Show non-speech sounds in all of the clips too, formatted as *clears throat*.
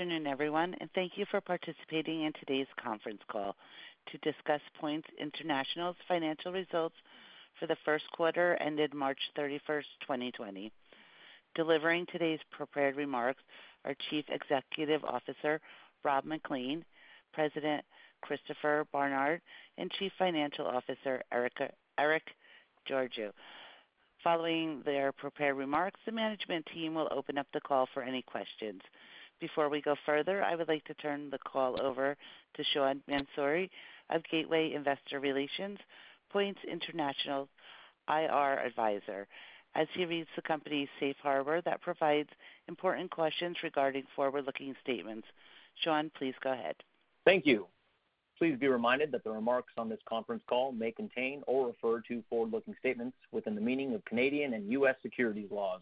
Afternoon, everyone, and thank you for participating in today's conference call to discuss Points International's financial results for the first quarter ended March 31st, 2020. Delivering today's prepared remarks are Chief Executive Officer, Rob MacLean, President, Christopher Barnard, and Chief Financial Officer, Erick Georgiou. Following their prepared remarks, the management team will open up the call for any questions. Before we go further, I would like to turn the call over to Sean Mansouri of Gateway Investor Relations, Points International IR Advisor, as he reads the company's safe harbor that provides important questions regarding forward-looking statements. Sean, please go ahead. Thank you. Please be reminded that the remarks on this conference call may contain or refer to forward-looking statements within the meaning of Canadian and U.S. securities laws.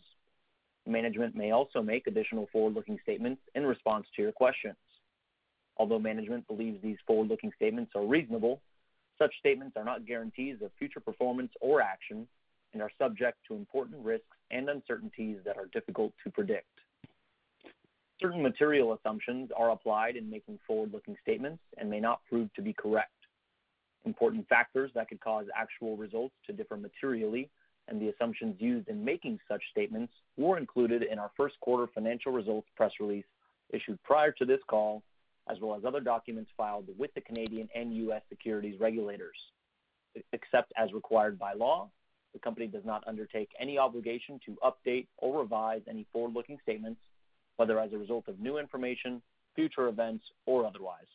Management may also make additional forward-looking statements in response to your questions. Although management believes these forward-looking statements are reasonable, such statements are not guarantees of future performance or action and are subject to important risks and uncertainties that are difficult to predict. Certain material assumptions are applied in making forward-looking statements and may not prove to be correct. Important factors that could cause actual results to differ materially and the assumptions used in making such statements were included in our first quarter financial results press release issued prior to this call, as well as other documents filed with the Canadian and U.S. securities regulators. Except as required by law, the company does not undertake any obligation to update or revise any forward-looking statements, whether as a result of new information, future events, or otherwise.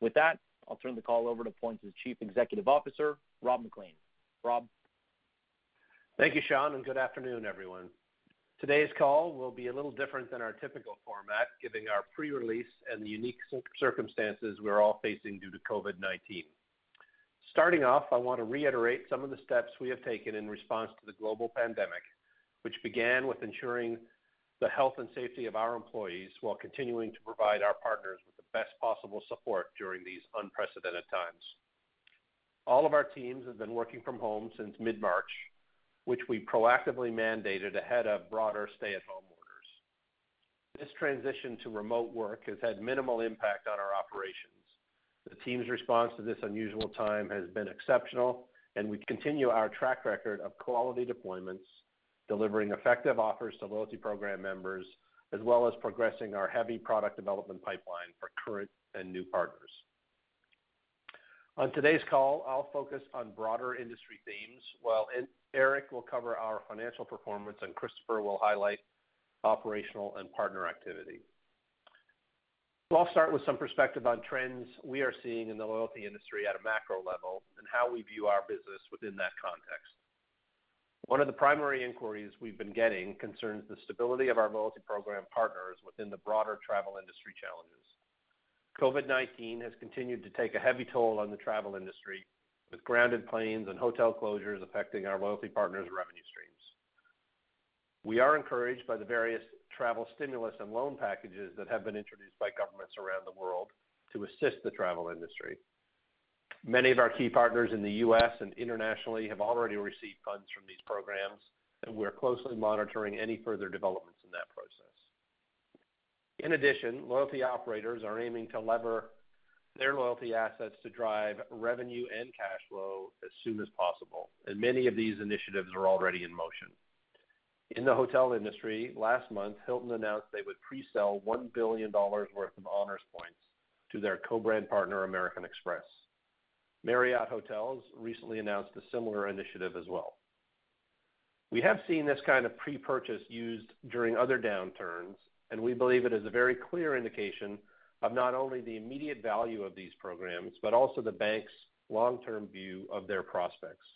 With that, I'll turn the call over to Points' Chief Executive Officer, Rob MacLean. Rob? Thank you, Sean, and good afternoon, everyone. Today's call will be a little different than our typical format, given our pre-release and the unique circumstances we're all facing due to COVID-19. Starting off, I want to reiterate some of the steps we have taken in response to the global pandemic, which began with ensuring the health and safety of our employees while continuing to provide our partners with the best possible support during these unprecedented times. All of our teams have been working from home since mid-March, which we proactively mandated ahead of broader stay-at-home orders. This transition to remote work has had minimal impact on our operations. The team's response to this unusual time has been exceptional, and we continue our track record of quality deployments, delivering effective offers to loyalty program members, as well as progressing our heavy product development pipeline for current and new partners. On today's call, I'll focus on broader industry themes, while Erick will cover our financial performance, and Christopher will highlight operational and partner activity. I'll start with some perspective on trends we are seeing in the loyalty industry at a macro level and how we view our business within that context. One of the primary inquiries we've been getting concerns the stability of our loyalty program partners within the broader travel industry challenges. COVID-19 has continued to take a heavy toll on the travel industry, with grounded planes and hotel closures affecting our loyalty partners' revenue streams. We are encouraged by the various travel stimulus and loan packages that have been introduced by governments around the world to assist the travel industry. Many of our key partners in the U.S. and internationally have already received funds from these programs, and we're closely monitoring any further developments in that process. In addition, loyalty operators are aiming to lever their loyalty assets to drive revenue and cash flow as soon as possible, and many of these initiatives are already in motion. In the hotel industry, last month, Hilton announced they would pre-sell $1 billion worth of Honors points to their co-brand partner, American Express. Marriott Hotels recently announced a similar initiative as well. We have seen this kind of pre-purchase used during other downturns, and we believe it is a very clear indication of not only the immediate value of these programs, but also the bank's long-term view of their prospects.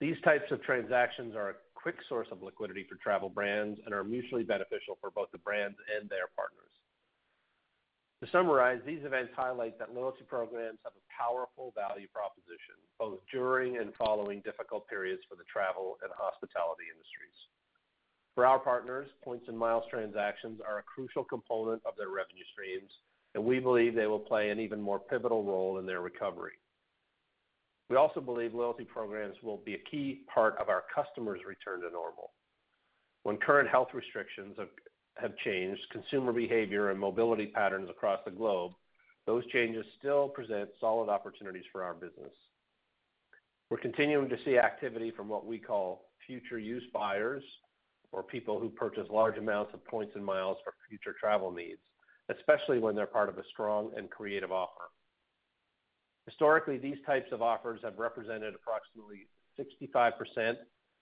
These types of transactions are a quick source of liquidity for travel brands and are mutually beneficial for both the brands and their partners. To summarize, these events highlight that loyalty programs have a powerful value proposition, both during and following difficult periods for the travel and hospitality industries. For our partners, points and miles transactions are a crucial component of their revenue streams, and we believe they will play an even more pivotal role in their recovery. We also believe loyalty programs will be a key part of our customers' return to normal. When current health restrictions have changed consumer behavior and mobility patterns across the globe, those changes still present solid opportunities for our business. We're continuing to see activity from what we call future use buyers or people who purchase large amounts of points and miles for future travel needs, especially when they're part of a strong and creative offer. Historically, these types of offers have represented approximately 65%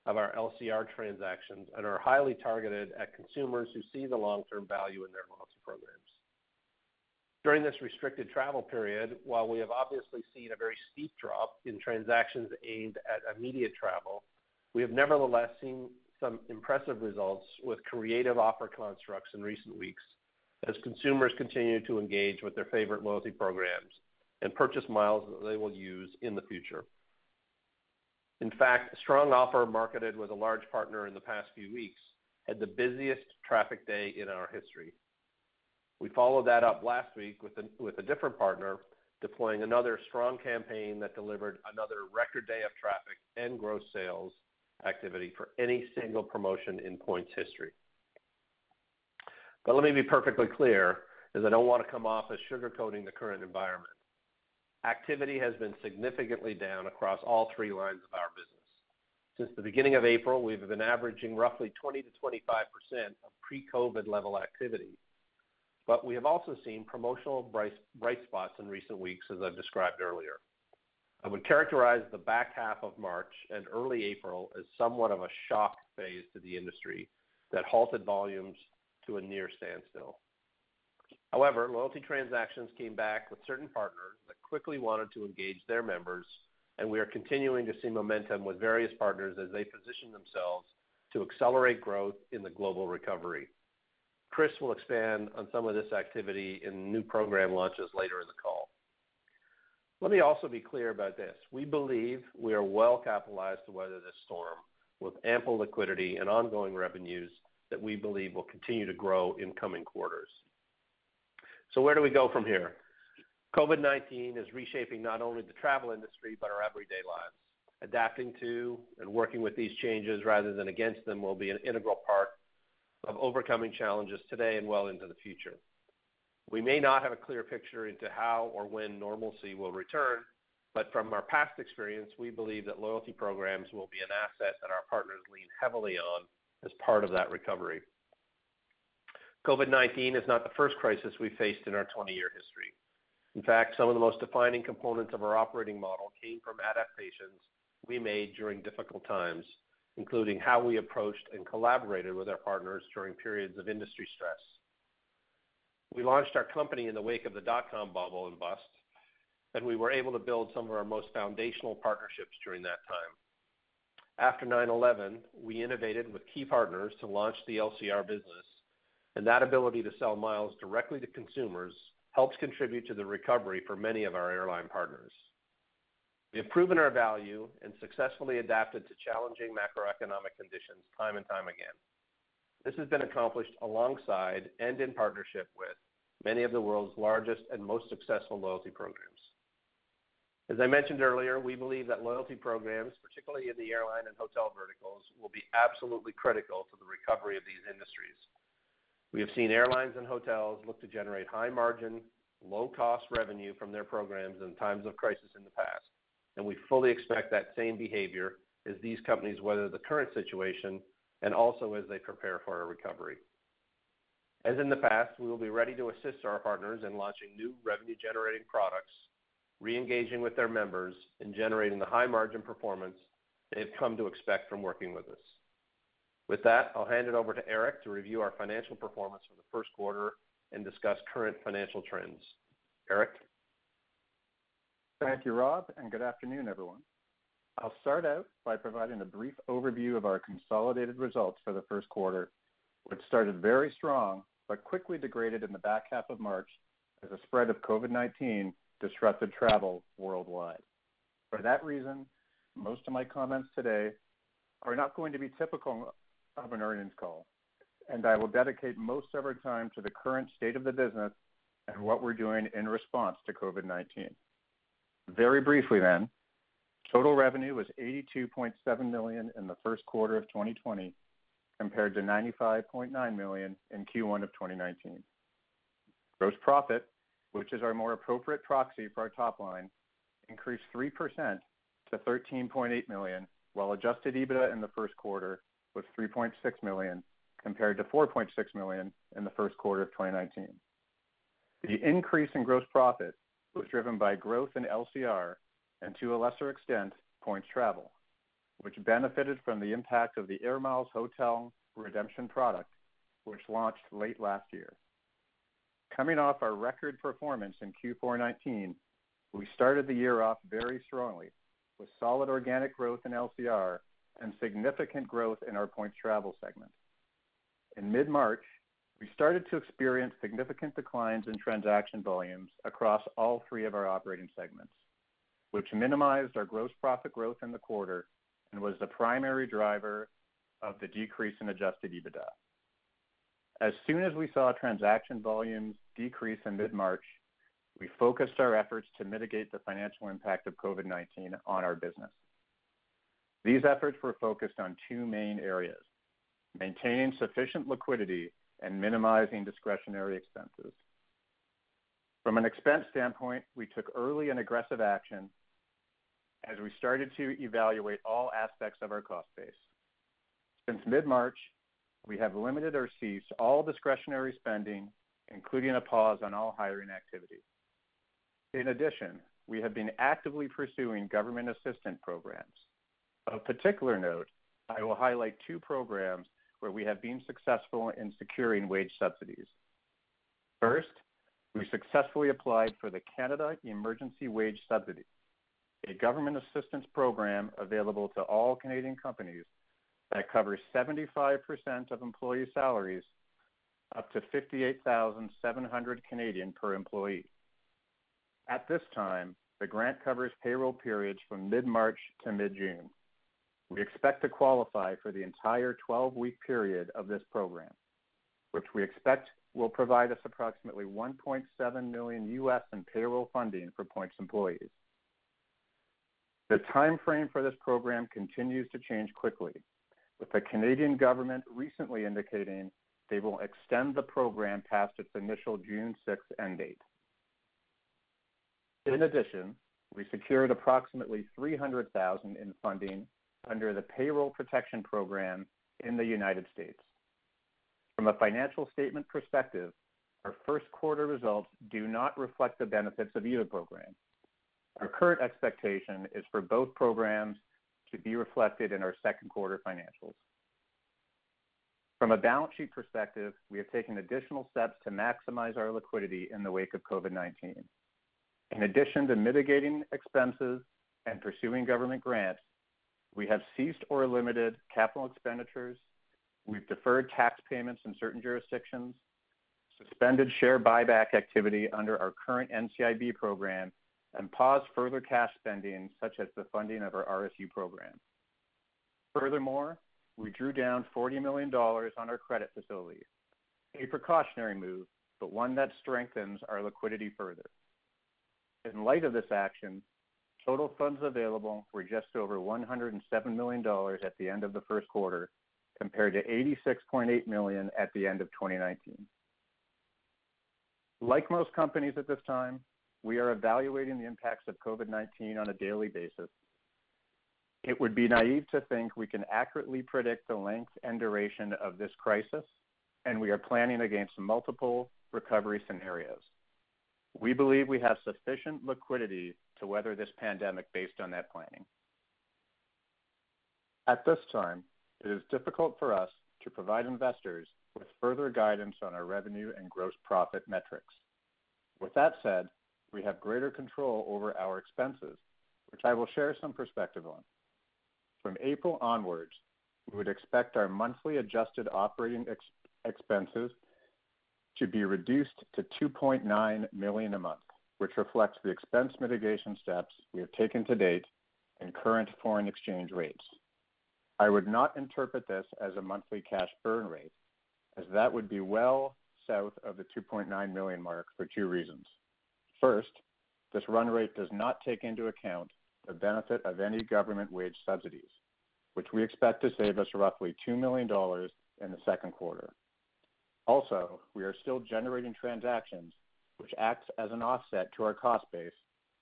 of our LCR transactions and are highly targeted at consumers who see the long-term value in their loyalty programs. During this restricted travel period, while we have obviously seen a very steep drop in transactions aimed at immediate travel, we have nevertheless seen some impressive results with creative offer constructs in recent weeks as consumers continue to engage with their favorite loyalty programs and purchase miles that they will use in the future. In fact, a strong offer marketed with a large partner in the past few weeks had the busiest traffic day in our history. We followed that up last week with a different partner, deploying another strong campaign that delivered another record day of traffic and gross sales activity for any single promotion in Points history. But let me be perfectly clear, as I don't wanna come off as sugarcoating the current environment. Activity has been significantly down across all three lines of our business. Since the beginning of April, we've been averaging roughly 20%-25% of pre-COVID level activity. But we have also seen promotional bright spots in recent weeks, as I've described earlier. I would characterize the back half of March and early April as somewhat of a shock phase to the industry that halted volumes to a near standstill. However, loyalty transactions came back with certain partners that quickly wanted to engage their members, and we are continuing to see momentum with various partners as they position themselves to accelerate growth in the global recovery. Chris will expand on some of this activity in new program launches later in the call. Let me also be clear about this. We believe we are well capitalized to weather this storm with ample liquidity and ongoing revenues that we believe will continue to grow in coming quarters. So where do we go from here? COVID-19 is reshaping not only the travel industry, but our everyday lives. Adapting to and working with these changes rather than against them will be an integral part of overcoming challenges today and well into the future. We may not have a clear picture into how or when normalcy will return, but from our past experience, we believe that loyalty programs will be an asset that our partners lean heavily on as part of that recovery. COVID-19 is not the first crisis we faced in our 20-year history. In fact, some of the most defining components of our operating model came from adaptations we made during difficult times, including how we approached and collaborated with our partners during periods of industry stress. We launched our company in the wake of the dot-com bubble and bust, and we were able to build some of our most foundational partnerships during that time. After 9/11, we innovated with key partners to launch the LCR business, and that ability to sell miles directly to consumers helps contribute to the recovery for many of our airline partners. We have proven our value and successfully adapted to challenging macroeconomic conditions time and time again. This has been accomplished alongside and in partnership with many of the world's largest and most successful loyalty programs. As I mentioned earlier, we believe that loyalty programs, particularly in the airline and hotel verticals, will be absolutely critical to the recovery of these industries. We have seen airlines and hotels look to generate high margin, low cost revenue from their programs in times of crisis in the past, and we fully expect that same behavior as these companies weather the current situation and also as they prepare for a recovery. As in the past, we will be ready to assist our partners in launching new revenue-generating products, re-engaging with their members, and generating the high margin performance they have come to expect from working with us. With that, I'll hand it over to Erick to review our financial performance for the first quarter and discuss current financial trends. Erick? Thank you, Rob, and good afternoon, everyone. I'll start out by providing a brief overview of our consolidated results for the first quarter, which started very strong but quickly degraded in the back half of March as the spread of COVID-19 disrupted travel worldwide. For that reason, most of my comments today are not going to be typical of an earnings call, and I will dedicate most of our time to the current state of the business and what we're doing in response to COVID-19. Very briefly then, total revenue was 82.7 million in the first quarter of 2020 compared to 95.9 million in Q1 of 2019. Gross profit, which is our more appropriate proxy for our top line, increased 3% to 13.8 million, while adjusted EBITDA in the first quarter was 3.6 million compared to 4.6 million in the first quarter of 2019. The increase in gross profit was driven by growth in LCR and, to a lesser extent, points travel, which benefited from the impact of the Air Miles hotel redemption product, which launched late last year. Coming off our record performance in Q4 2019, we started the year off very strongly with solid organic growth in LCR and significant growth in our points travel segment. In mid-March, we started to experience significant declines in transaction volumes across all three of our operating segments, which minimized our gross profit growth in the quarter and was the primary driver of the decrease in adjusted EBITDA. As soon as we saw transaction volumes decrease in mid-March, we focused our efforts to mitigate the financial impact of COVID-19 on our business. These efforts were focused on two main areas: maintaining sufficient liquidity and minimizing discretionary expenses. From an expense standpoint, we took early and aggressive action as we started to evaluate all aspects of our cost base. Since mid-March, we have limited or ceased all discretionary spending, including a pause on all hiring activity. In addition, we have been actively pursuing government assistance programs. Of particular note, I will highlight two programs where we have been successful in securing wage subsidies. First, we successfully applied for the Canada Emergency Wage Subsidy, a government assistance program available to all Canadian companies that covers 75% of employee salaries up to 58,700 per employee. At this time, the grant covers payroll periods from mid-March to mid-June. We expect to qualify for the entire 12-week period of this program, which we expect will provide us approximately $1.7 million in payroll funding for points employees. The timeframe for this program continues to change quickly, with the Canadian government recently indicating they will extend the program past its initial June 6th end date. In addition, we secured approximately 300,000 in funding under the Payroll Protection Program in the United States. From a financial statement perspective, our first quarter results do not reflect the benefits of either program. Our current expectation is for both programs to be reflected in our second quarter financials. From a balance sheet perspective, we have taken additional steps to maximize our liquidity in the wake of COVID-19. In addition to mitigating expenses and pursuing government grants, we have ceased or limited capital expenditures, we've deferred tax payments in certain jurisdictions, suspended share buyback activity under our current NCIB program, and pause further cash spending, such as the funding of our RSU program. Furthermore, we drew down $40 million on our credit facility, a precautionary move, but one that strengthens our liquidity further. In light of this action, total funds available were just over $107 million at the end of the first quarter, compared to 86.8 million at the end of 2019. Like most companies at this time, we are evaluating the impacts of COVID-19 on a daily basis. It would be naive to think we can accurately predict the length and duration of this crisis, and we are planning against multiple recovery scenarios. We believe we have sufficient liquidity to weather this pandemic based on that planning. At this time, it is difficult for us to provide investors with further guidance on our revenue and gross profit metrics. With that said, we have greater control over our expenses, which I will share some perspective on. From April onwards, we would expect our monthly adjusted operating expenses to be reduced to 2.9 million a month, which reflects the expense mitigation steps we have taken to date and current foreign exchange rates. I would not interpret this as a monthly cash burn rate, as that would be well south of the 2.9 million mark for two reasons. First, this run rate does not take into account the benefit of any government wage subsidies, which we expect to save us roughly $2 million in the second quarter. Also, we are still generating transactions, which acts as an offset to our cost base,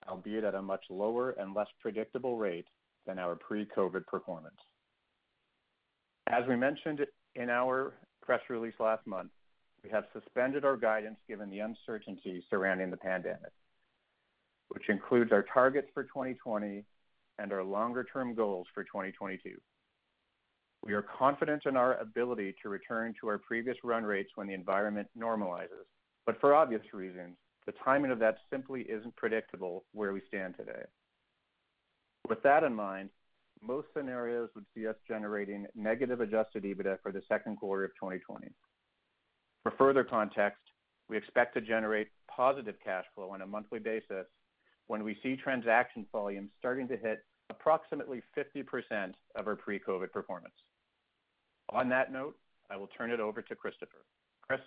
albeit at a much lower and less predictable rate than our pre-COVID performance. As we mentioned in our press release last month, we have suspended our guidance given the uncertainty surrounding the pandemic, which includes our targets for 2020 and our longer-term goals for 2022. We are confident in our ability to return to our previous run rates when the environment normalizes, but for obvious reasons, the timing of that simply isn't predictable where we stand today. With that in mind, most scenarios would see us generating negative adjusted EBITDA for the second quarter of 2020. For further context, we expect to generate positive cash flow on a monthly basis when we see transaction volumes starting to hit approximately 50% of our pre-COVID performance. On that note, I will turn it over to Christopher. Chris?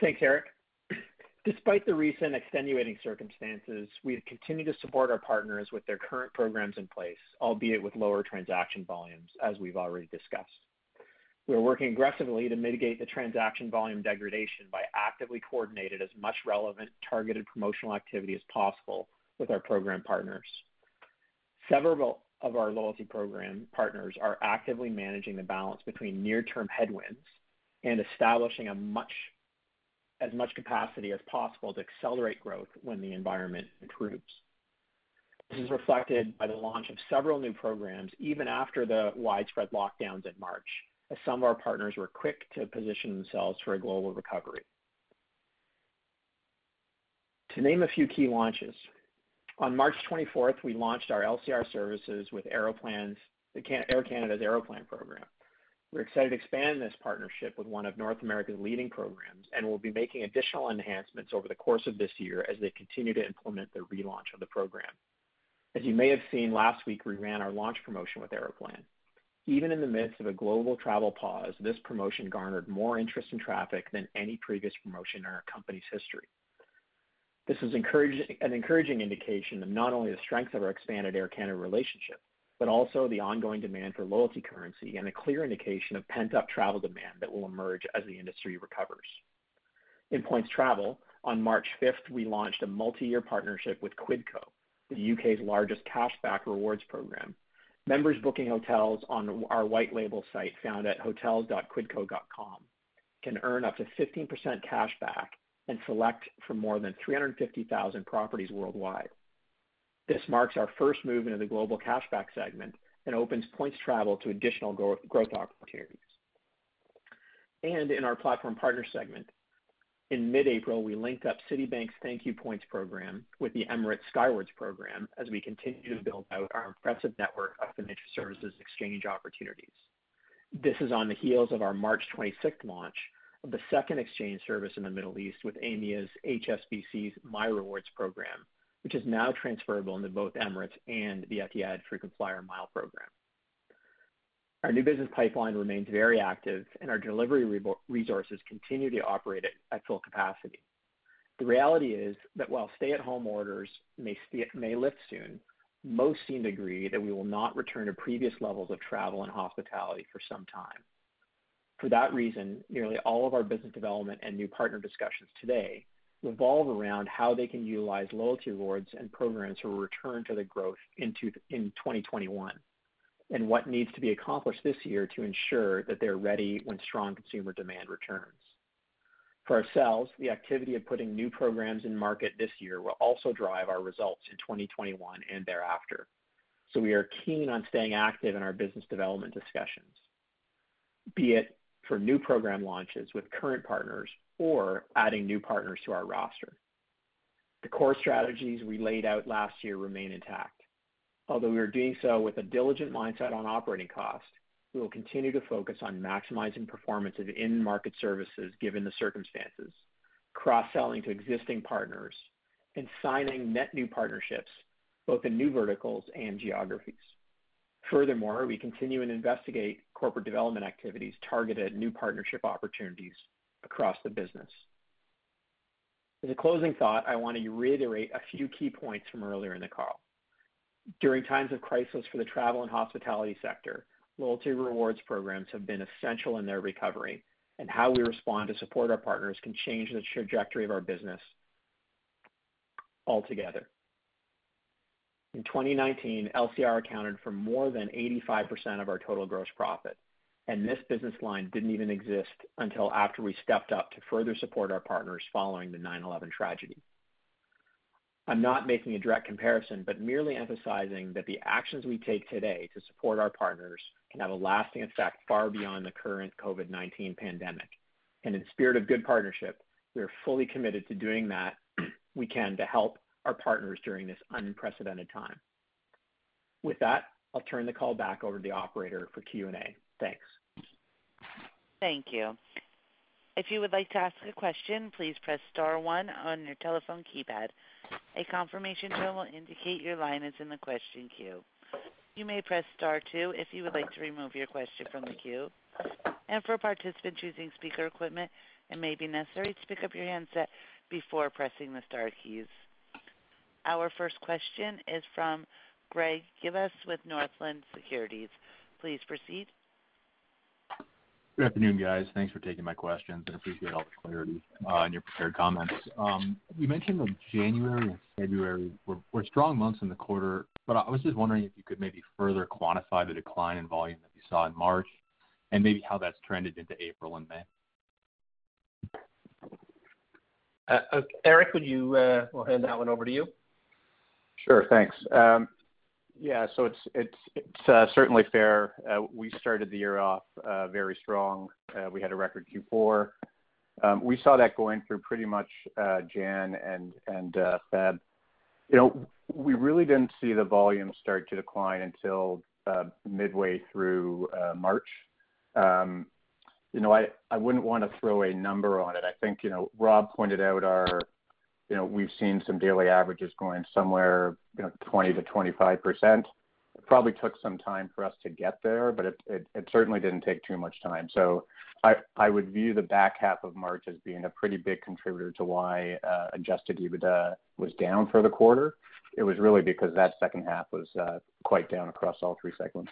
Thanks, Erick. Despite the recent extenuating circumstances, we have continued to support our partners with their current programs in place, albeit with lower transaction volumes, as we've already discussed. We are working aggressively to mitigate the transaction volume degradation by actively coordinating as much relevant targeted promotional activity as possible with our program partners. Several of our loyalty program partners are actively managing the balance between near-term headwinds and establishing as much capacity as possible to accelerate growth when the environment improves. This is reflected by the launch of several new programs even after the widespread lockdowns in March, as some of our partners were quick to position themselves for a global recovery. To name a few key launches, on March 24th, we launched our LCR services with Air Canada's Aeroplan program. We're excited to expand this partnership with one of North America's leading programs, and we'll be making additional enhancements over the course of this year as they continue to implement the relaunch of the program. As you may have seen last week, we ran our launch promotion with Aeroplan. Even in the midst of a global travel pause, this promotion garnered more interest and traffic than any previous promotion in our company's history. This is an encouraging indication of not only the strength of our expanded Air Canada relationship, but also the ongoing demand for loyalty currency and a clear indication of pent-up travel demand that will emerge as the industry recovers. In points travel, on March 5th, we launched a multi-year partnership with Quidco, the U.K.'s largest cashback rewards program. Members booking hotels on our white label site found at hotels.quidco.com can earn up to 15% cashback and select from more than 350,000 properties worldwide. This marks our first move into the global cashback segment and opens points travel to additional growth opportunities. And in our platform partner segment, in mid-April, we linked up Citibank's Thank You Points program with the Emirates Skywards program as we continue to build out our impressive network of financial services exchange opportunities. This is on the heels of our March 26th launch of the second exchange service in the Middle East with Aimia's HSBC's MyRewards program, which is now transferable into both Emirates and the Etihad frequent flyer mile program. Our new business pipeline remains very active, and our delivery resources continue to operate at full capacity. The reality is that while stay-at-home orders may lift soon, most seem to agree that we will not return to previous levels of travel and hospitality for some time. For that reason, nearly all of our business development and new partner discussions today revolve around how they can utilize loyalty rewards and programs to return to the growth in 2021, and what needs to be accomplished this year to ensure that they're ready when strong consumer demand returns. For ourselves, the activity of putting new programs in market this year will also drive our results in 2021 and thereafter. So We are keen on staying active in our business development discussions, be it for new program launches with current partners or adding new partners to our roster. The core strategies we laid out last year remain intact. Although we are doing so with a diligent mindset on operating cost, we will continue to focus on maximizing performance of in-market services given the circumstances, cross-selling to existing partners, and signing net new partnerships, both in new verticals and geographies. Furthermore, we continue and investigate corporate development activities targeted at new partnership opportunities across the business. As a closing thought, I want to reiterate a few key points from earlier in the call. During times of crisis for the travel and hospitality sector, loyalty rewards programs have been essential in their recovery, and how we respond to support our partners can change the trajectory of our business altogether. In 2019, LCR accounted for more than 85% of our total gross profit, and this business line didn't even exist until after we stepped up to further support our partners following the 9/11 tragedy. I'm not making a direct comparison, but merely emphasizing that the actions we take today to support our partners can have a lasting effect far beyond the current COVID-19 pandemic. And in spirit of good partnership, we are fully committed to doing that *clears throat* we can to help our partners during this unprecedented time. With that, I'll turn the call back over to the operator for Q&A. Thanks. Thank you. If you would like to ask a question, please press star one on your telephone keypad. A confirmation tone will indicate your line is in the question queue. You may press star two if you would like to remove your question from the queue. And for participants using speaker equipment, it may be necessary to pick up your handset before pressing the star keys. Our first question is from Greg Gibas with Northland Securities. Please proceed. Good afternoon, guys. Thanks for taking my questions, and appreciate all the clarity uh, in your prepared comments. Um, you mentioned that January and February were strong months in the quarter, but I was just wondering if you could maybe further quantify the decline in volume that you saw in March and maybe how that's trended into April and May. Uh, uh, Erick, would you, we'll hand that one over to you. Sure. Thanks. Um, Yeah, so it's uh, certainly fair. Uh, we started the year off uh, very strong. We had a record Q4. Um, we saw that going through pretty much January and February. You know, we really didn't see the volume start to decline until midway through March. Um, you know, I wouldn't wanna throw a number on it. I think, you know, Rob pointed out our, you know, we've seen some daily averages going somewhere, you know, 20%-25%. It probably took some time for us to get there, but it certainly didn't take too much time. So I I would view the back half of March as being a pretty big contributor to why uh, adjusted EBITDA was down for the quarter. It was really because that second half was uh, quite down across all three segments.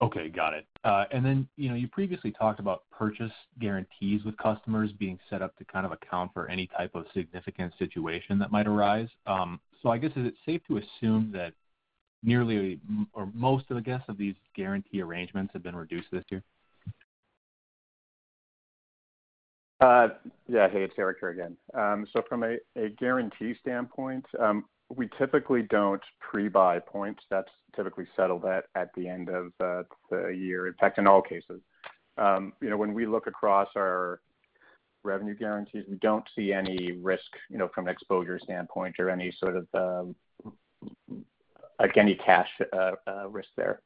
Okay, got it. Uh and then, you know, you previously talked about purchase guarantees with customers being set up to kind of account for any type of significant situation that might arise. Um so I guess, is it safe to assume that nearly or most of the guests of these guarantee arrangements have been reduced this year? Yeah. Hey, it's Erick here again. Um so from a guarantee standpoint, we typically don't pre-buy points. That's typically settled at at the end of uh, the year. In fact, in all cases. Um, you know, when we look across our revenue guarantees, we don't see any risk, you know, from an exposure standpoint or any sort of um, like any cash uh, uh, risk there.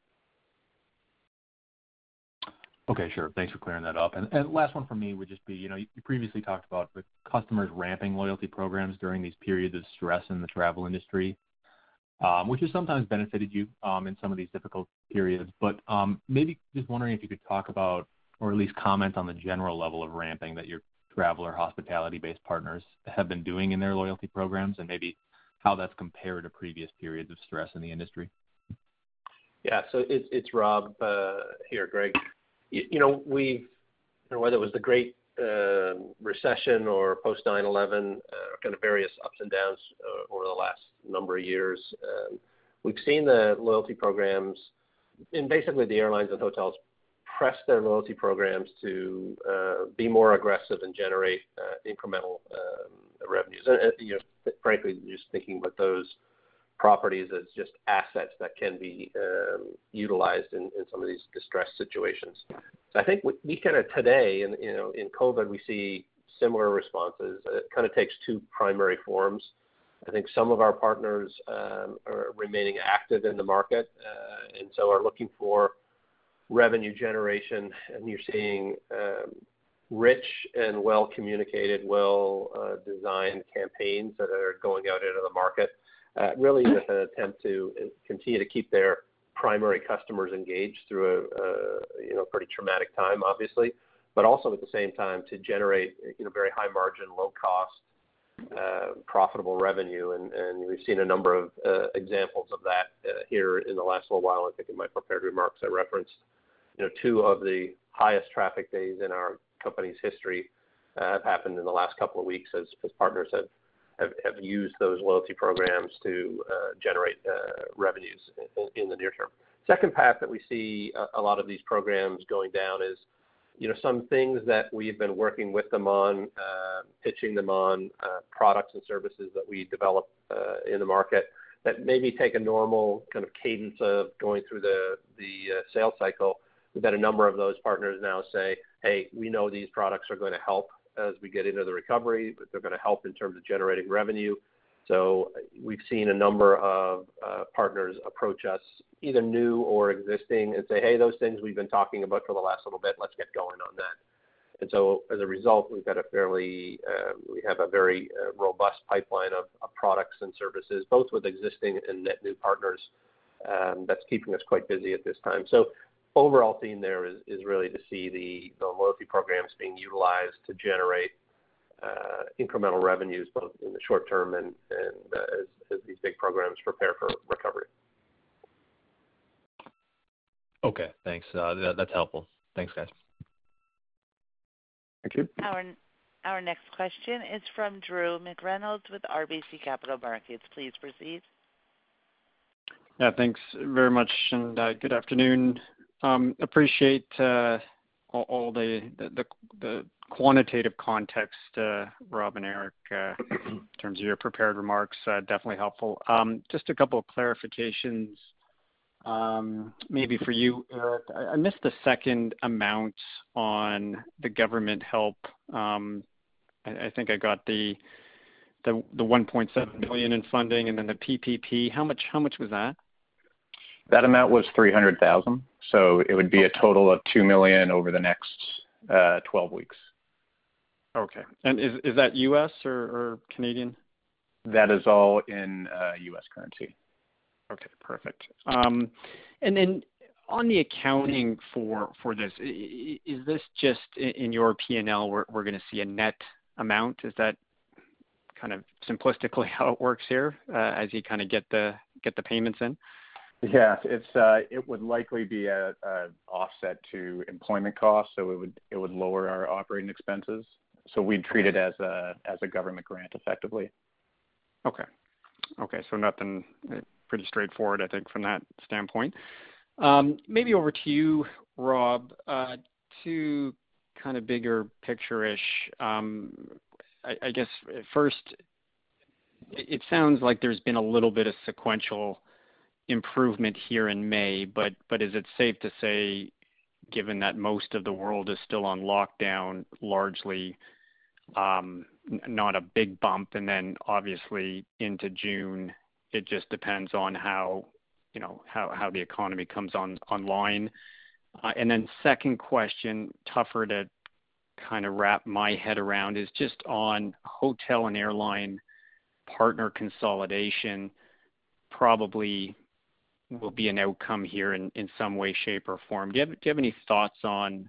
Okay, sure. Thanks for clearing that up. And last one from me would just be, you know, you previously talked about the customers ramping loyalty programs during these periods of stress in the travel industry, um, which has sometimes benefited you um, in some of these difficult periods. But um maybe just wondering if you could talk about or at least comment on the general level of ramping that your travel or hospitality-based partners have been doing in their loyalty programs, and maybe how that's compared to previous periods of stress in the industry. Yeah. So it's Rob uh, here, Greg. You know, we've whether it was the Great uh, Recession or post 9/11, uh, kind of various ups and downs uh, over the last number of years, um, we've seen the loyalty programs and basically the airlines and hotels press their loyalty programs to be more aggressive and generate incremental um, revenues. And, you know, frankly, just thinking about those properties as just assets that can be um, utilized in in, some of these distressed situations. So I think we kinda today and, you know, in COVID, we see similar responses. It kinda takes two primary forms. I think some of our partners um, are remaining active in the market, uh, and so are looking for revenue generation. And you're seeing um, rich and well-communicated, well-designed uh, campaigns that are going out into the market, Uh, really with an attempt to uh, continue to keep their primary customers engaged through a you know pretty traumatic time, obviously, but also at the same time to generate you know very high margin, low cost uh, profitable revenue. And we've seen a number of examples of that here in the last little while. I think in my prepared remarks, I referenced you know two of the highest traffic days in our company's history have happened in the last couple of weeks as partners have used those loyalty programs to uh, generate uh, revenues in the near term. Second path that we see a lot of these programs going down is, you know, some things that we've been working with them on, uh, pitching them on, products and services that we develop in the market that maybe take a normal kind of cadence of going through the the sales cycle. We've had a number of those partners now say, "Hey, we know these products are gonna help as we get into the recovery, but they're gonna help in terms of generating revenue." So we've seen a number of uh, partners approach us, either new or existing, and say, "Hey, those things we've been talking about for the last little bit, let's get going on that." And so as a result, we have got a fairly, uh, we have a very uh, robust pipeline of products and services, both with existing and net new partners, um, that's keeping us quite busy at this time. Overall theme there is really to see the loyalty programs being utilized to generate uh, incremental revenues both in the short term and uh, as these big programs prepare for recovery. Okay, thanks. Uh, that's helpful. Thanks, guys. Thank you. Our next question is from Drew McReynolds with RBC Capital Markets. Please proceed. Yeah, thanks very much, and good afternoon. Um, appreciate uh, all the quantitative context, uh, Rob and Erick, uh, in terms of your prepared remarks, definitely helpful. Um, just a couple of clarifications, um, maybe for you, Erick. I missed the second amount on the government help. I think I got the 1.7 billion in funding and then the PPP. How much was that? That amount was 300,000, so it would be a total of 2 million over the next uh, 12 weeks. Okay. And is is that U.S. or Canadian? That is all in uh, U.S. currency. Okay, perfect. Um and then on the accounting for this, is this just in your P&L, we're gonna see a net amount? Is that kind of simplistically *laughs* how it works here, uh, as you kinda get the payments in? Yeah. Uh, it would likely be an offset to employment costs, so it would lower our operating expenses. So we'd treat it as a government grant effectively. Okay. Okay, so nothing uh, pretty straightforward, I think, from that standpoint. Um, maybe over to you, Rob, uh, two kind of bigger picture-ish. Um, I guess first, it sounds like there's been a little bit of sequential improvement here in May, but is it safe to say, given that most of the world is still on lockdown, largely, um, not a big bump, and then obviously into June, it just depends on how, the economy comes online? Uh, second question, tougher to kind of wrap my head around, is just on hotel and airline partner consolidation probably will be an outcome here in some way, shape, or form. Do you have any thoughts on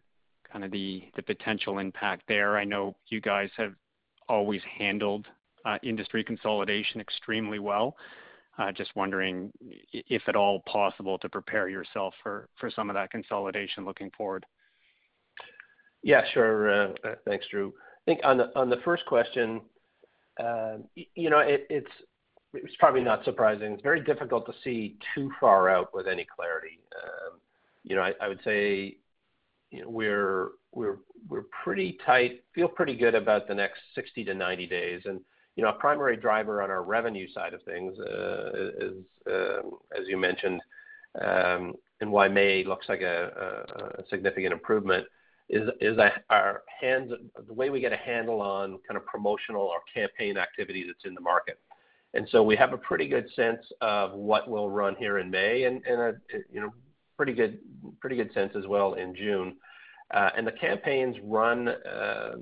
kind of the potential impact there? I know you guys have always handled uh, industry consolidation extremely well. Uh, just wondering if at all possible to prepare yourself for some of that consolidation looking forward. Yeah, sure. Uh, thanks, Drew. I think on the first question, um, you know, it's probably not surprising. It's very difficult to see too far out with any clarity. Um, you know, I would say, you know, we're pretty tight, feel pretty good about the next 60 to 90 days. And you know, a primary driver on our revenue side of things uh, is, um, as you mentioned, um, and why May looks like a significant improvement is the way we get a handle on kind of promotional or campaign activity that's in the market. And so we have a pretty good sense of what will run here in May and a you know pretty good pretty good sense as well in June. Uh and the campaigns run uh,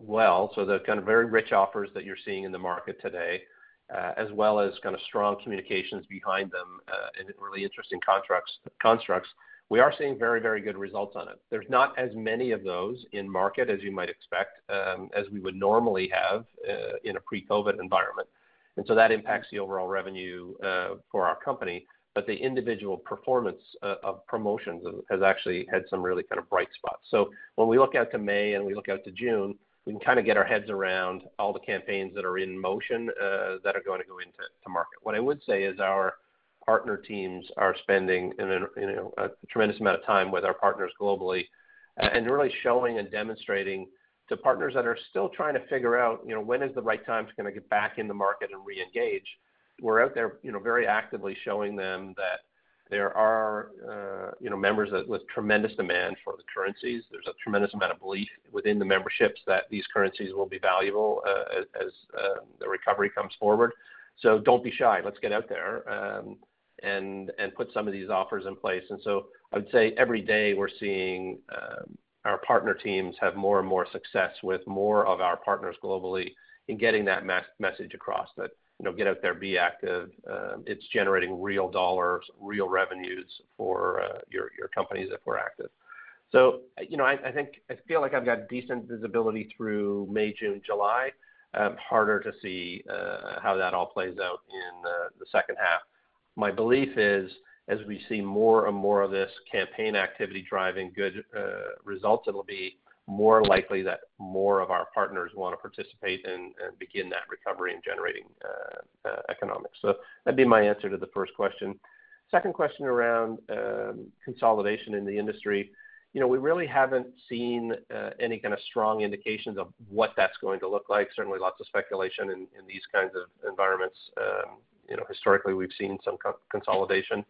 well, so the kind of very rich offers that you're seeing in the market today, uh, as well as kind of strong communications behind them, uh, and really interesting contracts constructs. We are seeing very, very good results on it. There's not as many of those in market as you might expect, um, as we would normally have, in a pre-COVID environment. And so that impacts the overall revenue uh, for our company. But the individual performance uh, of promotions has actually had some really kind of bright spots. So when we look out to May and we look out to June, we can kind of get our heads around all the campaigns that are in motion uh, that are going to go into market. What I would say is our partner teams are spending a tremendous amount of time with our partners globally and really showing and demonstrating to partners that are still trying to figure out you know when is the right time to kind of get back in the market and reengage. We're out there you know very actively showing them that there are uh, you know members with tremendous demand for the currencies. There's a tremendous amount of belief within the memberships that these currencies will be valuable uh, as uh, the recovery comes forward. So don't be shy. Let's get out there um, and and put some of these offers in place. And so I would say every day we're seeing um, our partner teams have more and more success with more of our partners globally in getting that message across that, you know, get out there, be active. Um, it's generating real dollars, real revenues for uh, your companies if we're active. So you know, I think I feel like I've got decent visibility through May, June, July. Um, harder to see uh, how that all plays out in uh, the second half. My belief is, as we see more and more of this campaign activity driving good uh, results, it'll be more likely that more of our partners wanna participate and begin that recovery in generating uh, uh, economics. So that'd be my answer to the first question. Second question around um, consolidation in the industry. You know, we really haven't seen any kind of strong indications of what that's going to look like. Certainly lots of speculation in these kinds of environments. Um, you know, historically, we've seen some consolidation.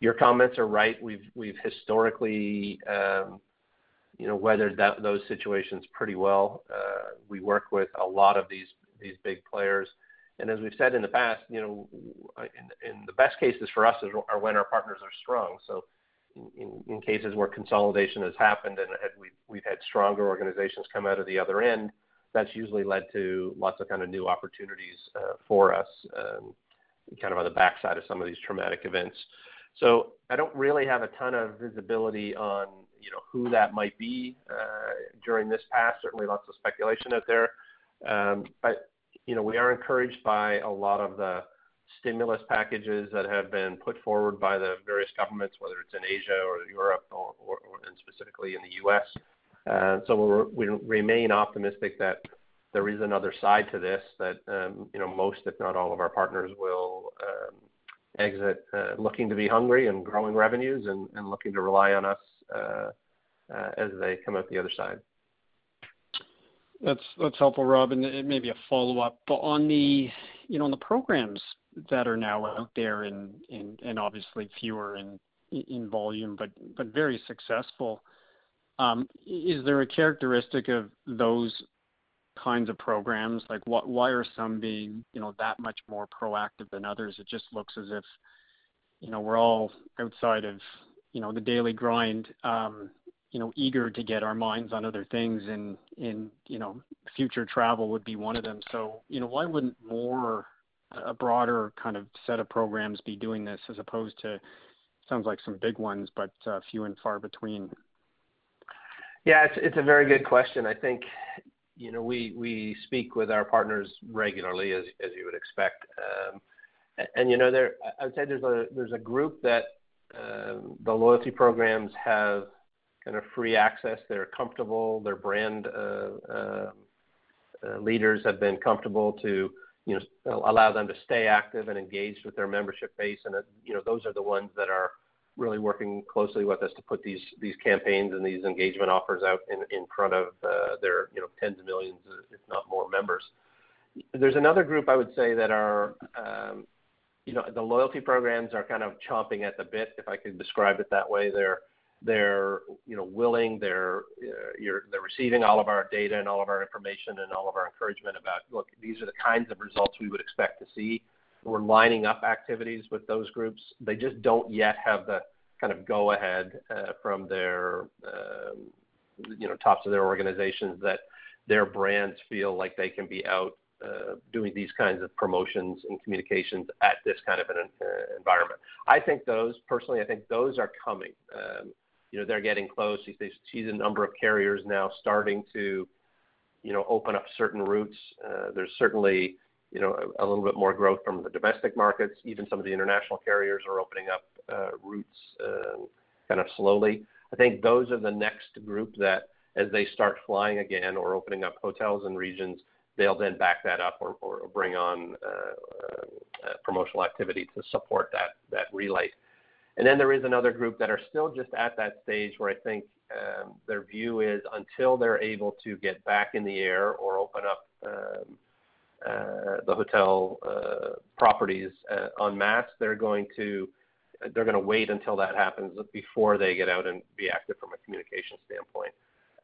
Your comments are right. We've historically um, you know weathered those situations pretty well. Uh, we work with a lot of these big players. And as we've said in the past, you know, in the best cases for us are when our partners are strong. So in cases where consolidation has happened and we've had stronger organizations come out of the other end, that's usually led to lots of kind of new opportunities uh, for us um, kind of on the backside of some of these traumatic events. I don't really have a ton of visibility on, you know, who that might be uh, during this past. Certainly lots of speculation out there. Um, but you know, we are encouraged by a lot of the stimulus packages that have been put forward by the various governments, whether it's in Asia or Europe or and specifically in the U.S. Uh, so we remain optimistic that there is another side to this that, um, you know, most, if not all of our partners will um, exit uh, looking to be hungry and growing revenues and looking to rely on us uh, uh, as they come out the other side. That's helpful, Rob. And maybe a follow-up. But on the, you know, on the programs that are now out there and obviously fewer in volume, but very successful, um, is there a characteristic of those kinds of programs? Like, why are some being, you know, that much more proactive than others? It just looks as if, you know, we're all outside of, you know, the daily grind, um, you know, eager to get our minds on other things and, you know, future travel would be one of them. So, you know, why wouldn't more, a broader kind of set of programs be doing this as opposed to, sounds like some big ones, but uh, few and far between? Yeah, it's a very good question. I think, you know, we speak with our partners regularly as as you would expect. Um and you know, there I would say there's a there's a group that um, the loyalty programs have kind of free access. They're comfortable. Their brand uh, uh, uh, leaders have been comfortable to, you know, allow them to stay active and engaged with their membership base. And, you know, those are the ones that are really working closely with us to put these these campaigns and these engagement offers out in in front of uh, their, you know, tens of millions, if not more members. There's another group I would say that are, um, you know, the loyalty programs are kind of chomping at the bit, if I could describe it that way. They're, they're you know, willing. Uh, they're receiving all of our data and all of our information and all of our encouragement about, look, these are the kinds of results we would expect to see. We're lining up activities with those groups. They just don't yet have the kind of go-ahead uh, from their, um, you know, tops of their organizations that their brands feel like they can be out uh, doing these kinds of promotions and communications at this kind of an uh, environment. I think those personally, I think those are coming. Um, you know, they're getting close. See a number of carriers now starting to, you know, open up certain routes. There's certainly, you know, a little bit more growth from the domestic markets. Even some of the international carriers are opening up uh, routes um, kind of slowly. I think those are the next group that as they start flying again or opening up hotels and regions, they'll then back that up or bring on uh, uh, promotional activity to support that relay. And then there is another group that are still just at that stage where I think um, their view is until they're able to get back in the air or open up um, Uh, the hotel uh, properties uh, en masse, they're gonna wait until that happens before they get out and be active from a communication standpoint.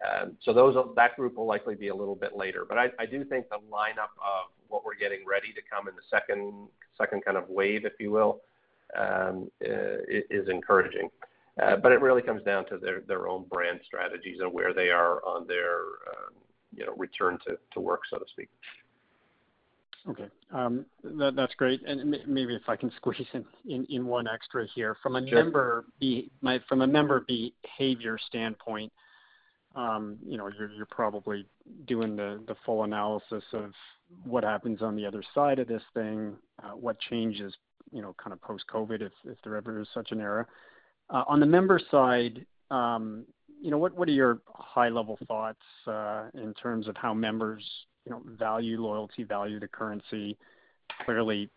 Um, so, that group will likely be a little bit later. But I do think the lineup of what we're getting ready to come in the second kind of wave, if you will, um, is encouraging. Uh but it really comes down to their own brand strategies and where they are on their, um, you know, return to work, so to speak. Okay. Um, that's great. And maybe if I can squeeze in one extra here. From a member behavior standpoint, um, you know, you're probably doing the full analysis of what happens on the other side of this thing, uh, what changes, you know, kind of post-COVID, if there ever is such an era. Uh, on the member side, um, you know, what are your high-level thoughts uh, in terms of how members, you know, value loyalty, value the currency, clearly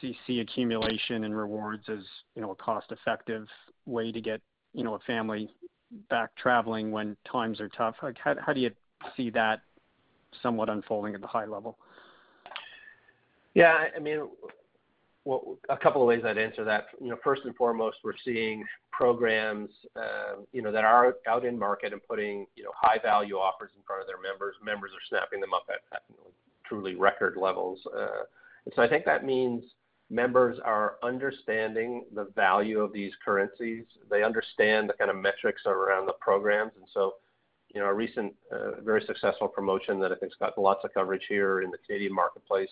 see accumulation and rewards as, you know, a cost-effective way to get, you know, a family back traveling when times are tough? Like, how do you see that somewhat unfolding at the high level? Yeah, I mean, a couple of ways I'd answer that. You know, first and foremost, we're seeing programs, um, you know, that are out in market and putting, you know, high value offers in front of their members. Members are snapping them up at truly record levels. Uh, so I think that means members are understanding the value of these currencies. They understand the kind of metrics around the programs. And so, you know, a recent, uh, very successful promotion that I think has got lots of coverage here in the Canadian marketplace,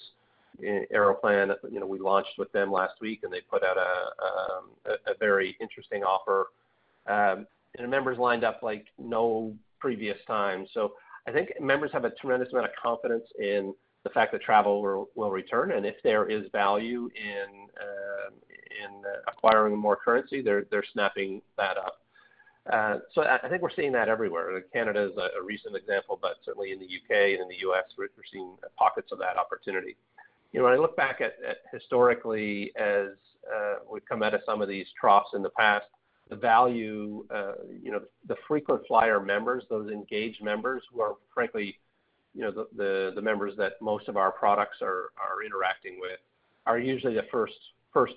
Aeroplan, you know, we launched with them last week, and they put out a um, very interesting offer. Um, and members lined up like no previous time. So I think members have a tremendous amount of confidence in the fact that travel will return. And if there is value in um, acquiring more currency, they're snapping that up. Uh, so I think we're seeing that everywhere. Canada is a recent example, but certainly in the U.K. and in the U.S., we're seeing pockets of that opportunity. You know, when I look back at historically as uh, we've come out of some of these troughs in the past, the value, uh, you know, the frequent flyer members, those engaged members who are frankly, you know, the members that most of our products are interacting with, are usually the first,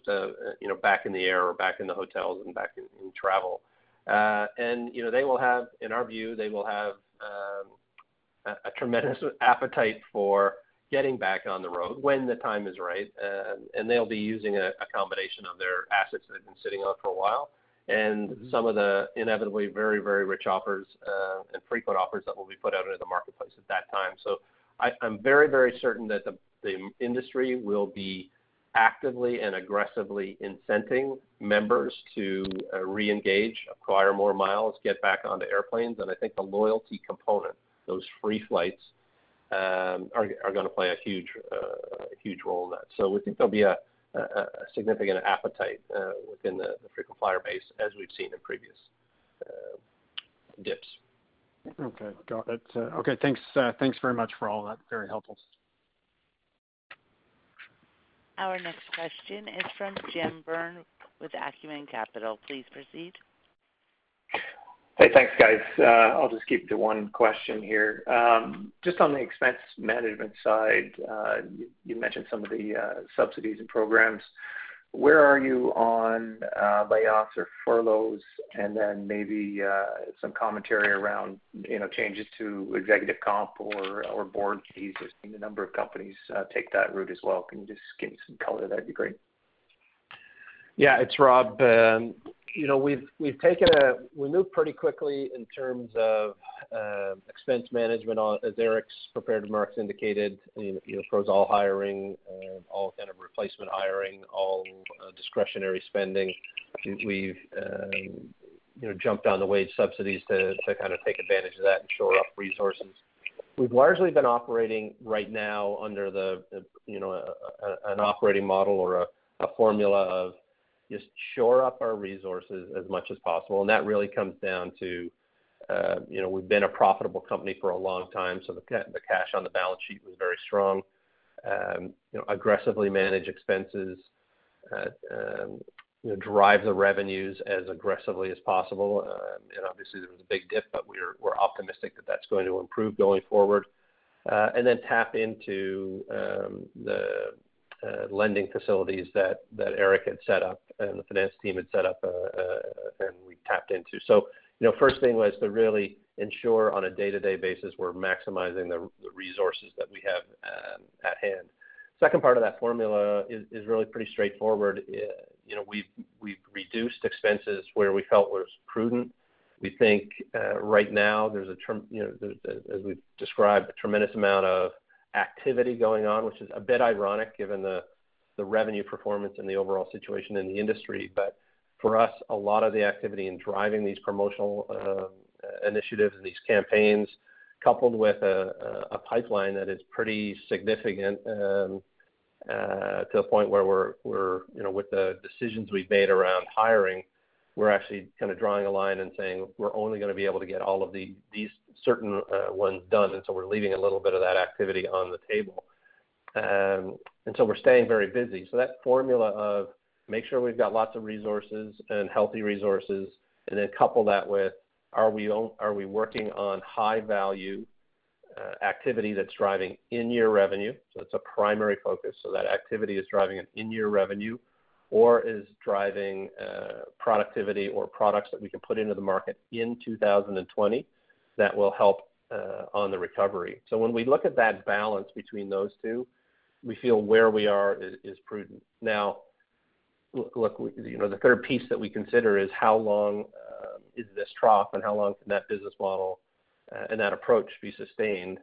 uh, you know, back in the air or back in the hotels and back in travel. And you know, they will have, in our view, they will have um, a tremendous *laughs* appetite for getting back on the road when the time is right. Um, and they'll be using a combination of their assets that have been sitting on for a while and mm-hmm. some of the inevitably very very rich offers uh, and frequent offers that will be put out into the marketplace at that time. So I'm very very certain that the industry will be actively and aggressively incenting members to uh, reengage, acquire more miles, get back onto airplanes. And I think the loyalty component, those free flights, Um, are gonna play a uh, huge role in that. So we think there'll be a significant appetite uh, within the frequent flyer base as we've seen in previous uh, dips. Okay. Got it. Okay, thanks. thanks very much for all that. Very helpful. Our next question is from Jim Byrne with Acumen Capital. Please proceed. Hey, thanks, guys. Uh, I'll just keep it to one question here. Um, just on the expense management side, uh, you mentioned some of the uh, subsidies and programs where are you on layoffs or furloughs? And then maybe some commentary around, you know, changes to executive comp or board fees. We've seen a number of companies take that route as well. Can you just give me some color? That'd be great. Yeah, it's Rob. Um, you know, we've taken a we moved pretty quickly in terms of uh, expense management as Erick's prepared remarks indicated. You know, froze all hiring, uh, all kind of replacement hiring, all uh, discretionary spending. We've um, you know, jumped on the wage subsidies to kind of take advantage of that and shore up resources. We've largely been operating right now under the you know, an operating model or a formula of just shore up our resources as much as possible. And that really comes down to uh, you know, we've been a profitable company for a long time, so the cash on the balance sheet was very strong. Um, you know, aggressively manage expenses, uh, um, you know, drive the revenues as aggressively as possible. Um, and obviously there was a big dip, but we're optimistic that that's going to improve going forward. Uh, and then tap into the Uh, lending facilities that that Erick had set up and the finance team had set up, uh, uh, and we tapped into. So, you know, first thing was to really ensure on a day-to-day basis we're maximizing the resources that we have um, at hand. Second part of that formula is really pretty straightforward. You know, we've we've reduced expenses where we felt was prudent. We think right now there's a term, you know, there's, as we've described, a tremendous amount of activity going on, which is a bit ironic given the revenue performance and the overall situation in the industry. But for us, a lot of the activity in driving these promotional uh, initiatives and these campaigns, coupled with a pipeline that is pretty significant, um, uh, to the point where we're, you know, with the decisions we've made around hiring, we're actually kind of drawing a line and saying we're only gonna be able to get all of these certain ones done, and so we're leaving a little bit of that activity on the table. Um, and so we're staying very busy. So that formula of make sure we've got lots of resources and healthy resources, and then couple that with are we working on high value activity that's driving in-year revenue? So it's a primary focus. So that activity is driving an in-year revenue or is driving uh, productivity or products that we can put into the market in 2020 that will help uh, on the recovery. So when we look at that balance between those two, we feel where we are is prudent. Now, look, the third piece that we consider is how long uh, is this trough and how long can that business model and that approach be sustained?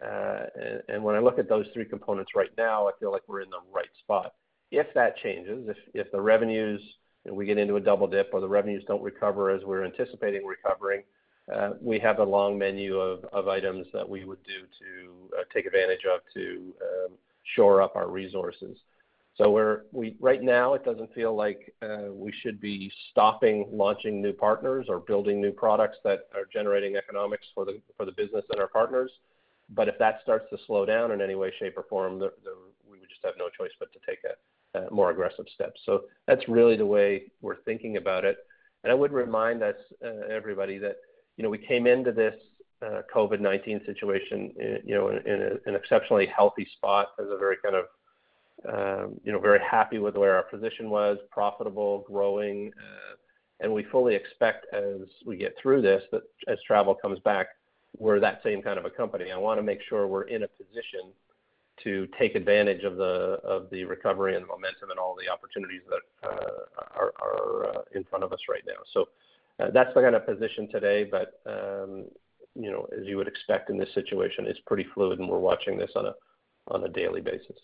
And when I look at those three components right now, I feel like we're in the right spot. If that changes, if the revenues, we get into a double dip or the revenues don't recover as we're anticipating recovering, uh, we have a long menu of items that we would do to uh, take advantage of to um, shore up our resources. So right now, it doesn't feel like uh, we should be stopping launching new partners or building new products that are generating economics for the business and our partners. But if that starts to slow down in any way, shape, or form, we would just have no choice but to take Uh, more aggressive steps. So that's really the way we're thinking about it. And I would remind us, uh, everybody that, you know, we came into this uh, COVID-19 situation, you know, in an exceptionally healthy spot as a very kind of, um, you know, very happy with where our position was, profitable, growing. And we fully expect as we get through this, that as travel comes back, we're that same kind of a company. I wanna make sure we're in a position to take advantage of the recovery and the momentum and all the opportunities that uh, are uh, in front of us right now. So uh, that's the kind of position today. But um, you know, as you would expect in this situation, it's pretty fluid, and we're watching this on a daily basis.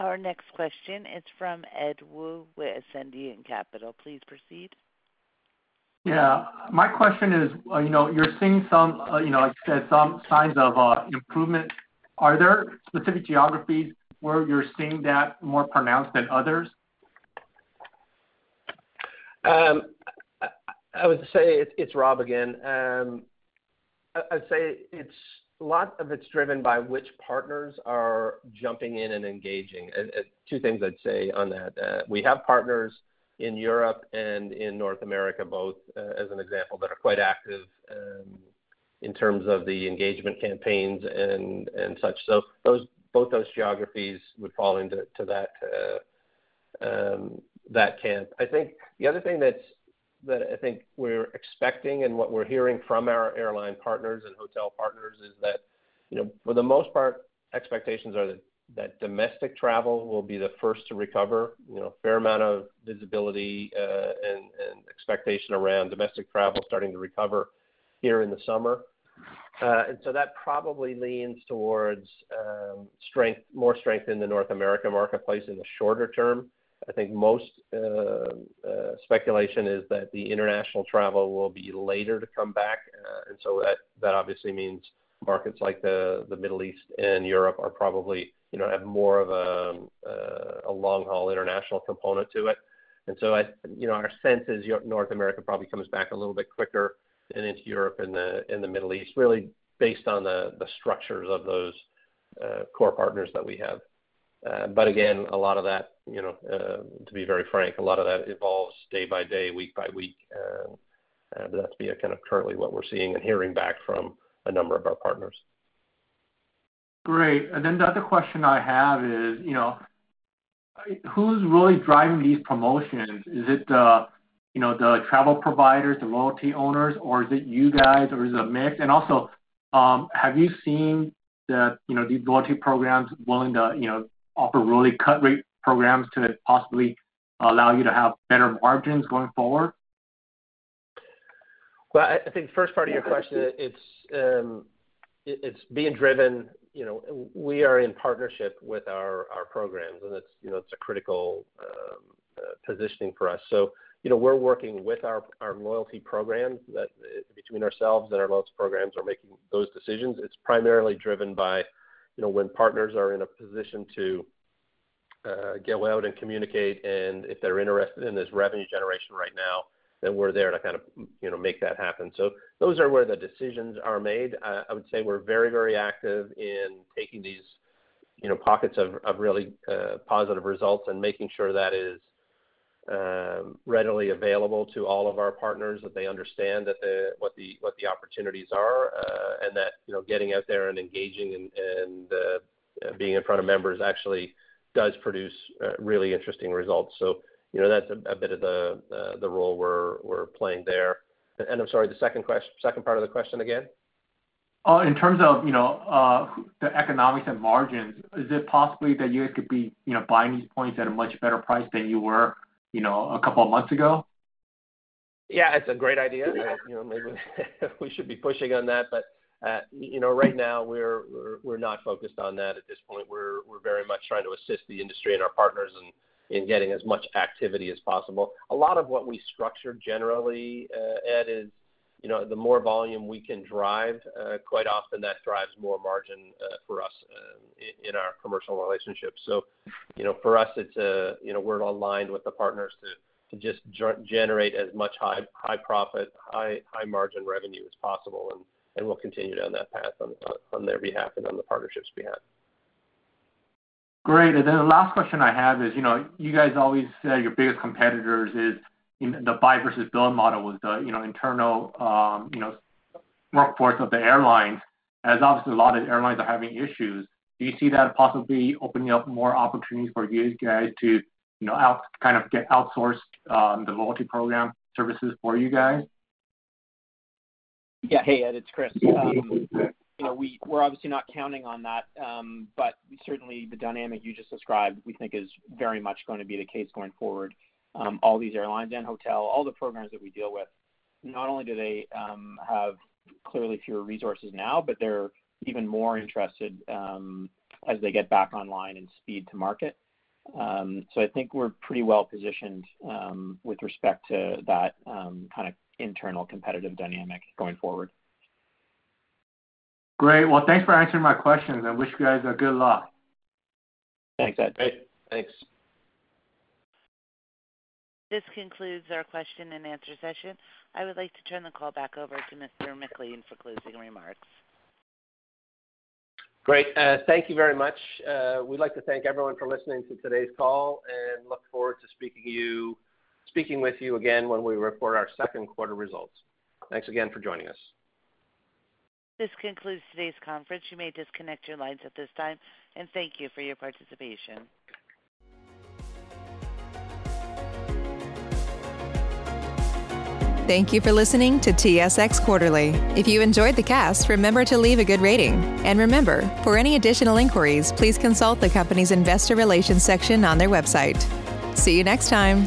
Our next question is from Ed Woo with Ascendiant Capital. Please proceed. Yeah. My question is, uh, you know, you're seeing some, uh, you know, like you said, some signs of uh, improvement. Are there specific geographies where you're seeing that more pronounced than others? Um, I would say it's Rob again. Um, I'd say it's a lot of it's driven by which partners are jumping in and engaging. Two things I'd say on that. We have partners in Europe and in North America both, uh, as an example, that are quite active, um, in terms of the engagement campaigns and such. So those both those geographies would fall into uh, um, that camp. I think the other thing that I think we're expecting and what we're hearing from our airline partners and hotel partners is that, you know, for the most part, expectations are that domestic travel will be the first to recover. You know, fair amount of visibility uh, and expectation around domestic travel starting to recover here in the summer. Uh, and so that probably leans towards um, strength, more strength in the North America marketplace in the shorter term. I think most uh, speculation is that the international travel will be later to come back. And so that obviously means markets like the Middle East and Europe are probably, you know, have more of a long-haul international component to it. And so I you know, our sense is North America probably comes back a little bit quicker than into Europe and the Middle East, really based on the structures of those uh, core partners that we have. Uh, but again, a lot of that, you know, uh, to be very frank, a lot of that evolves day by day, week by week. That's kind of currently what we're seeing and hearing back from a number of our partners. Great. And then the other question I have is, you know, who's really driving these promotions? Is it the, you know, the travel providers, the loyalty owners, or is it you guys, or is it a mix? And also, have you seen that, you know, these loyalty programs willing to, you know, offer really cut rate programs to possibly allow you to have better margins going forward? Well, I think the first part of your question, it's um it's being driven. You know, we are in partnership with our our programs, and it's, you know, it's a critical um, uh, positioning for us. So, you know, we're working with our our loyalty programs that between ourselves and our loyalty programs are making those decisions. It's primarily driven by, you know, when partners are in a position to uh, go out and communicate, and if they're interested in this revenue generation right now, then we're there to kind of, you know, make that happen. So those are where the decisions are made. I would say we're very very active in taking these, you know, pockets of really uh, positive results and making sure that is um, readily available to all of our partners, that they understand that the, what the what the opportunities are, uh, and that, you know, getting out there and engaging and and uh, being in front of members actually does produce really interesting results. You know, that's a bit of the uh, role we're playing there. And I'm sorry, the second part of the question again? Uh, in terms of, you know, uh, the economics and margins, is it possibly that you guys could be, you know, buying these points at a much better price than you were, you know, a couple of months ago? Yeah, it's a great idea. You know, maybe *laughs* we should be pushing on that. But you know, right now we're not focused on that at this point. We're very much trying to assist the industry and our partners in getting as much activity as possible. A lot of what we structure generally, uh, Ed, is, you know, the more volume we can drive, uh, quite often that drives more margin uh, for us in our commercial relationships. So, you know, for us, it's, you know, we're aligned with the partners to just generate as much high profit, high high margin revenue as possible, and we'll continue down that path on their behalf and on the partnership's behalf. Great. And then the last question I have is, you know, you guys always said your biggest competitors is in the buy versus build model with the, you know, internal, um, you know, workforce of the airlines, as obviously a lot of airlines are having issues. Do you see that possibly opening up more opportunities for you guys to, you know, kind of get outsourced um, the loyalty program services for you guys? Yeah. Hey, Ed, it's Chris. Um, Know, we're obviously not counting on that, um, but certainly the dynamic you just described, we think is very much gonna be the case going forward. Um, all these airlines and hotel, all the programs that we deal with, not only do they um, have clearly fewer resources now, but they're even more interested as they get back online and speed to market. Um so I think we're pretty well positioned with respect to that kind of internal competitive dynamic going forward. Great. Well, thanks for answering my questions. I wish you guys a good luck. Thanks, Ed. Great. Thanks. This concludes our question and answer session. I would like to turn the call back over to Mr. MacLean for closing remarks. Great. Uh, thank you very much. Uh, we'd like to thank everyone for listening to today's call and look forward to speaking with you again when we report our second quarter results. Thanks again for joining us. This concludes today's conference. You may disconnect your lines at this time, and thank you for your participation. Thank you for listening to TSX Quarterly. If you enjoyed the cast, remember to leave a good rating. And remember, for any additional inquiries, please consult the company's investor relations section on their website. See you next time.